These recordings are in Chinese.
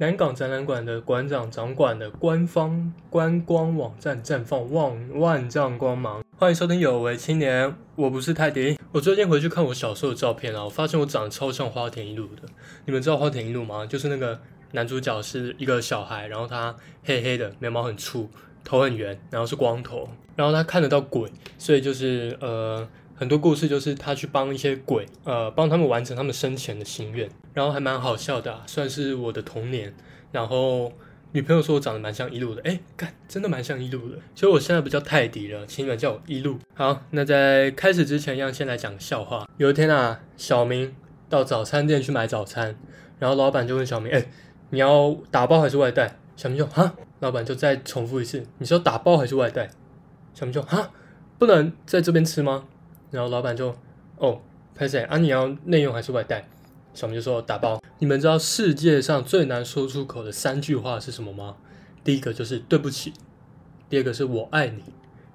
南港展览馆的馆长掌管的官方观光网站绽放万万丈光芒。欢迎收听有为青年，我不是泰迪。我最近回去看我小时候的照片啊，我发现我长得超像花田一路的。你们知道花田一路吗？就是那个男主角是一个小孩，然后他黑黑的，眉毛很粗，头很圆，然后是光头，然后他看得到鬼，所以就是呃。很多故事就是他去帮一些鬼，呃，帮他们完成他们生前的心愿，然后还蛮好笑的，算是我的童年。然后女朋友说我长得蛮像一路的，哎，干，真的蛮像一路的。所以我现在不叫泰迪了，请你们叫我一路。好，那在开始之前，一样先来讲个笑话。有一天啊，小明到早餐店去买早餐，然后老板就问小明，哎，你要打包还是外带？小明就哈，老板就再重复一次，你说打包还是外带？小明就哈，不能在这边吃吗？然后老板就，哦，拍谁啊？你要内用还是外带？小明就说打包。你们知道世界上最难说出口的三句话是什么吗？第一个就是对不起，第二个是我爱你，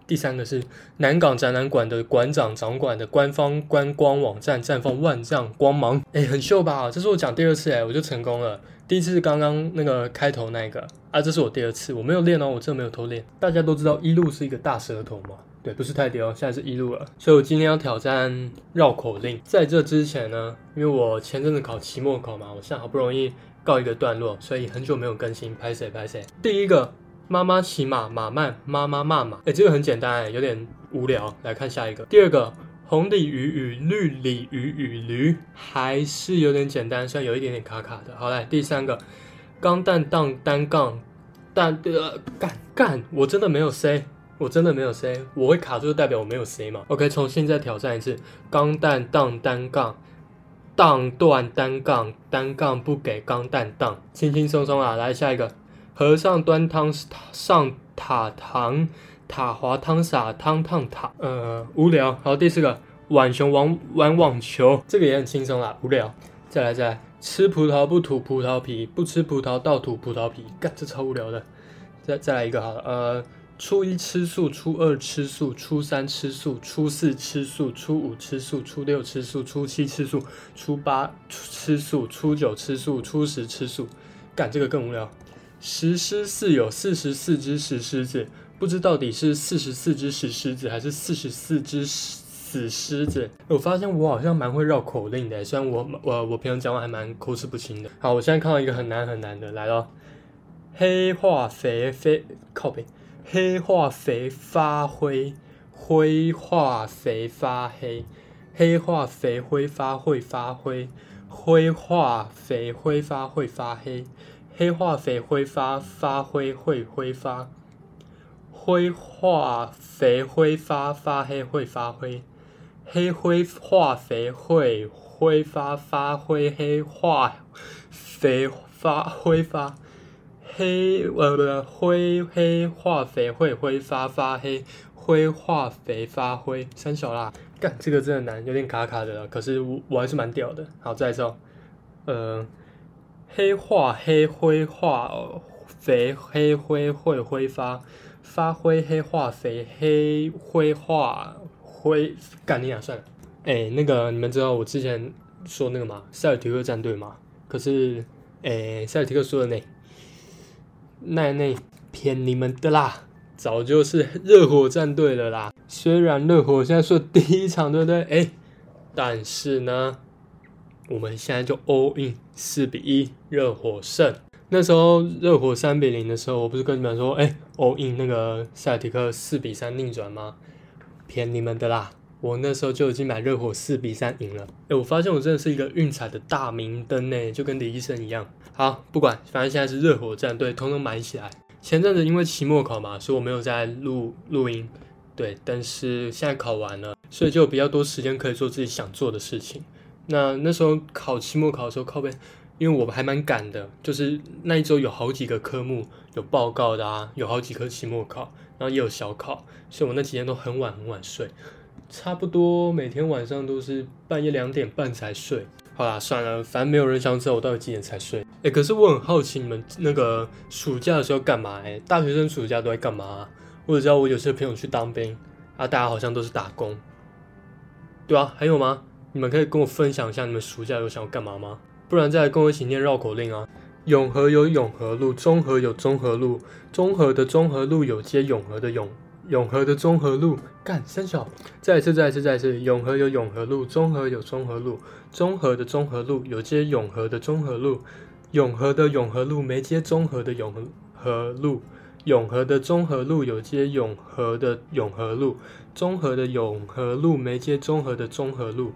第三个是南港展览馆的馆长掌管的官方观光网站绽放万丈光芒。哎，很秀吧？这是我讲第二次哎，我就成功了。第一次是刚刚那个开头那个啊，这是我第二次，我没有练哦，我真的没有偷练。大家都知道一路是一个大舌头嘛。对，不是泰迪哦，现在是一路了，所以我今天要挑战绕口令。在这之前呢，因为我前阵子考期末考嘛，我现在好不容易告一个段落，所以很久没有更新，拍谁拍谁。第一个，妈妈骑马马慢，妈妈骂马，哎，这个很简单，有点无聊。来看下一个，第二个，红鲤鱼与绿鲤鱼与驴，还是有点简单，虽然有一点点卡卡的。好来，第三个，钢蛋荡单杠，蛋呃干干，我真的没有 C。我真的没有 C，我会卡住就代表我没有 C 嘛？OK，重新再挑战一次。钢弹荡单杠，荡断单杠，单杠不给钢弹荡，轻轻松松啊！来下一个，和尚端汤上塔堂，塔滑汤洒汤烫塔，呃，无聊。好，第四个，浣熊玩玩网球，这个也很轻松啦，无聊。再来再来，吃葡萄不吐葡萄皮，不吃葡萄倒吐葡萄皮，干这超无聊的。再再来一个好了，呃。初一吃素，初二吃素，初三吃素，初四吃素，初五吃素，初六吃素，初七吃素，初八吃素，初九吃素，初十吃素。干这个更无聊。石狮寺有四十四只石狮子，不知到底是四十四只石狮子还是四十四只死狮子。我发现我好像蛮会绕口令的，虽然我我我平常讲话还蛮口齿不清的。好，我现在看到一个很难很难的来了，黑化肥肥靠背。黑化肥发灰，灰化肥发黑，黑化肥挥发会发灰，灰化肥挥发会发黑，黑化肥挥发发灰会挥发，灰化肥挥发发黑会发灰，黑灰化肥会挥发发灰黑化肥发挥发。黑呃不灰黑化肥会挥发发黑灰化肥发灰三小啦，干这个真的难，有点卡卡的了，可是我我还是蛮屌的。好，再说，呃，黑化黑灰化肥黑灰会挥发发灰黑化肥黑灰化灰干你啊算了。哎，那个你们知道我之前说那个吗？塞尔提克战队吗？可是哎，塞尔提克输了呢。奈内骗你们的啦，早就是热火战队了啦。虽然热火现在是第一场对不对？哎，但是呢，我们现在就 all in 四比一，热火胜。那时候热火三比零的时候，我不是跟你们说，哎，all in 那个塞尔提克四比三逆转吗？骗你们的啦。我那时候就已经买热火四比三赢了。哎，我发现我真的是一个运彩的大明灯呢，就跟李医生一样。好，不管，反正现在是热火战队，通通买起来。前阵子因为期末考嘛，所以我没有在录录音。对，但是现在考完了，所以就有比较多时间可以做自己想做的事情。那那时候考期末考的时候，靠背，因为我们还蛮赶的，就是那一周有好几个科目有报告的啊，有好几科期末考，然后也有小考，所以我那几天都很晚很晚睡。差不多每天晚上都是半夜两点半才睡。好啦，算了，反正没有人想知道我到底几点才睡。哎，可是我很好奇你们那个暑假的时候干嘛？哎，大学生暑假都在干嘛？我只知道我有些朋友去当兵啊，大家好像都是打工，对啊，还有吗？你们可以跟我分享一下你们暑假有想要干嘛吗？不然再来跟我一起念绕口令啊。永和有永和路，中和有中和路，中和的中和路有接永和的永永和的中和路。干三小，再一次，再一次，再一次，永和有永和路，中和有中和路，中和的中和路有接永和的中和路，永和的永和路没接中和的永和路，永和的中和路有接永和的永和路，中和的永和路没接中和的中和路，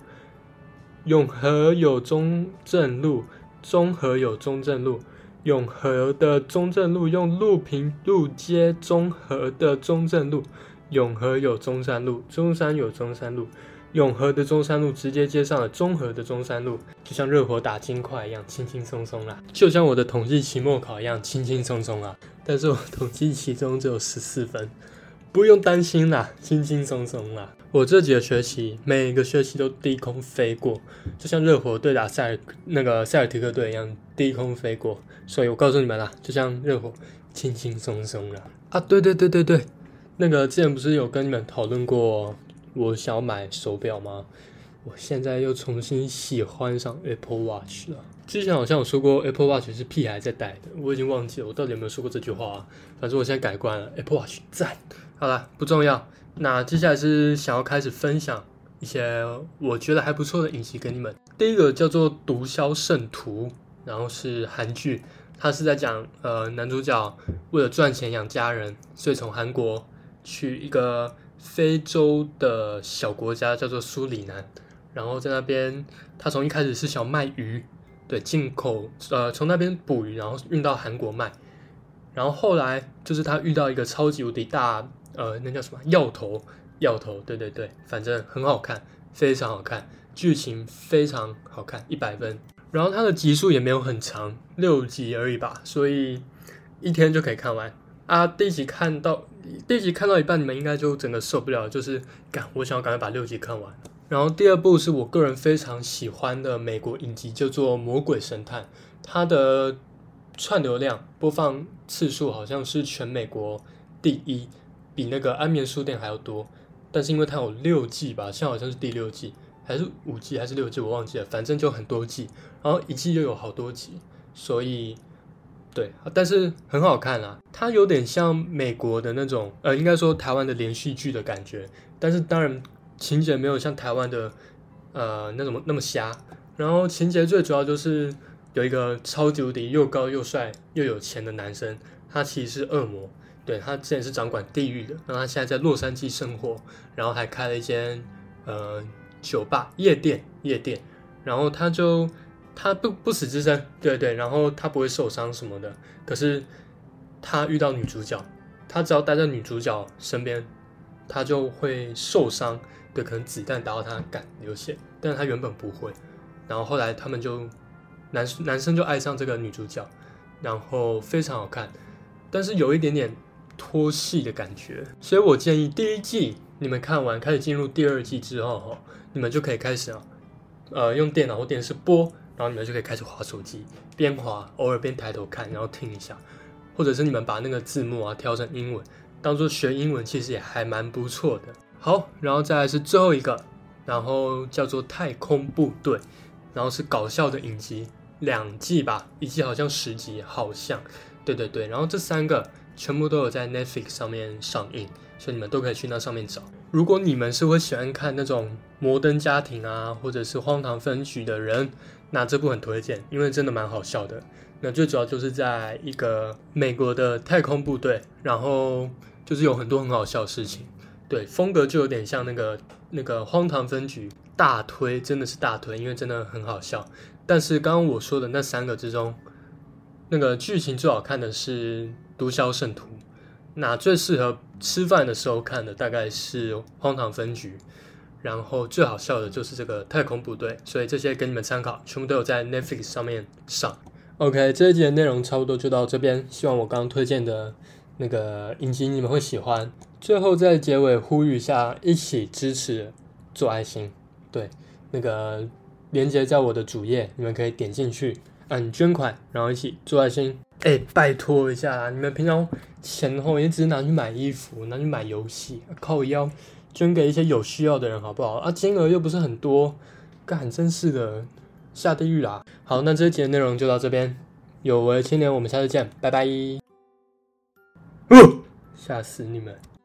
永和有中正路。中和有中正路，永和的中正路用路平路接中和的中正路，永和有中山路，中山有中山路，永和的中山路直接接上了中和的中山路，就像热火打金块一样轻轻松松啦，就像我的统计期末考一样轻轻松松啊，但是我统计其中只有十四分。不用担心啦，轻轻松松啦。我这几个学期，每一个学期都低空飞过，就像热火对打塞尔那个塞尔提克队一样低空飞过。所以我告诉你们啦，就像热火轻轻松松啦。啊，对对对对对，那个之前不是有跟你们讨论过，我想要买手表吗？我现在又重新喜欢上 Apple Watch 了。之前好像有说过 Apple Watch 是屁孩在戴的，我已经忘记了我到底有没有说过这句话。反正我现在改观了，Apple Watch 赞。好了，不重要。那接下来是想要开始分享一些我觉得还不错的影集给你们。第一个叫做《毒枭圣徒》，然后是韩剧，它是在讲呃男主角为了赚钱养家人，所以从韩国去一个非洲的小国家叫做苏里南，然后在那边他从一开始是想卖鱼，对进口呃从那边捕鱼，然后运到韩国卖，然后后来就是他遇到一个超级无敌大。呃，那叫什么？药头，药头，对对对，反正很好看，非常好看，剧情非常好看，一百分。然后它的集数也没有很长，六集而已吧，所以一天就可以看完啊。第一集看到第一集看到一半，你们应该就整个受不了，就是赶，我想要赶快把六集看完。然后第二部是我个人非常喜欢的美国影集，叫做《魔鬼神探》，它的串流量播放次数好像是全美国第一。比那个安眠书店还要多，但是因为它有六季吧，现在好像是第六季，还是五季还是六季，我忘记了，反正就很多季，然后一季又有好多集，所以对，但是很好看啊，它有点像美国的那种，呃，应该说台湾的连续剧的感觉，但是当然情节没有像台湾的呃那种那么瞎，然后情节最主要就是有一个超级无敌又高又帅又有钱的男生，他其实是恶魔。对他之前是掌管地狱的，然后他现在在洛杉矶生活，然后还开了一间呃酒吧夜店夜店，然后他就他不不死之身，对对，然后他不会受伤什么的，可是他遇到女主角，他只要待在女主角身边，他就会受伤，对，可能子弹打到他肝流血，但是他原本不会，然后后来他们就男男生就爱上这个女主角，然后非常好看，但是有一点点。拖戏的感觉，所以我建议第一季你们看完，开始进入第二季之后，哈，你们就可以开始啊，呃，用电脑或电视播，然后你们就可以开始划手机，边划偶尔边抬头看，然后听一下，或者是你们把那个字幕啊调成英文，当做学英文，其实也还蛮不错的。好，然后再来是最后一个，然后叫做《太空部队》，然后是搞笑的影集，两季吧，一季好像十集，好像，对对对，然后这三个。全部都有在 Netflix 上面上映，所以你们都可以去那上面找。如果你们是会喜欢看那种摩登家庭啊，或者是荒唐分局的人，那这部很推荐，因为真的蛮好笑的。那最主要就是在一个美国的太空部队，然后就是有很多很好笑的事情。对，风格就有点像那个那个荒唐分局，大推真的是大推，因为真的很好笑。但是刚刚我说的那三个之中，那个剧情最好看的是。毒枭圣徒，那最适合吃饭的时候看的大概是《荒唐分局》，然后最好笑的就是这个太空部队，所以这些给你们参考，全部都有在 Netflix 上面上。OK，这一集的内容差不多就到这边，希望我刚刚推荐的那个影集你们会喜欢。最后在结尾呼吁一下，一起支持做爱心，对，那个链接在我的主页，你们可以点进去按捐款，然后一起做爱心。哎，拜托一下，你们平常钱后也只是拿去买衣服、拿去买游戏，靠腰捐给一些有需要的人，好不好？啊，金额又不是很多，干真是的，下地狱啦！好，那这一集的内容就到这边，有为青年，我们下次见，拜拜。吓死你们！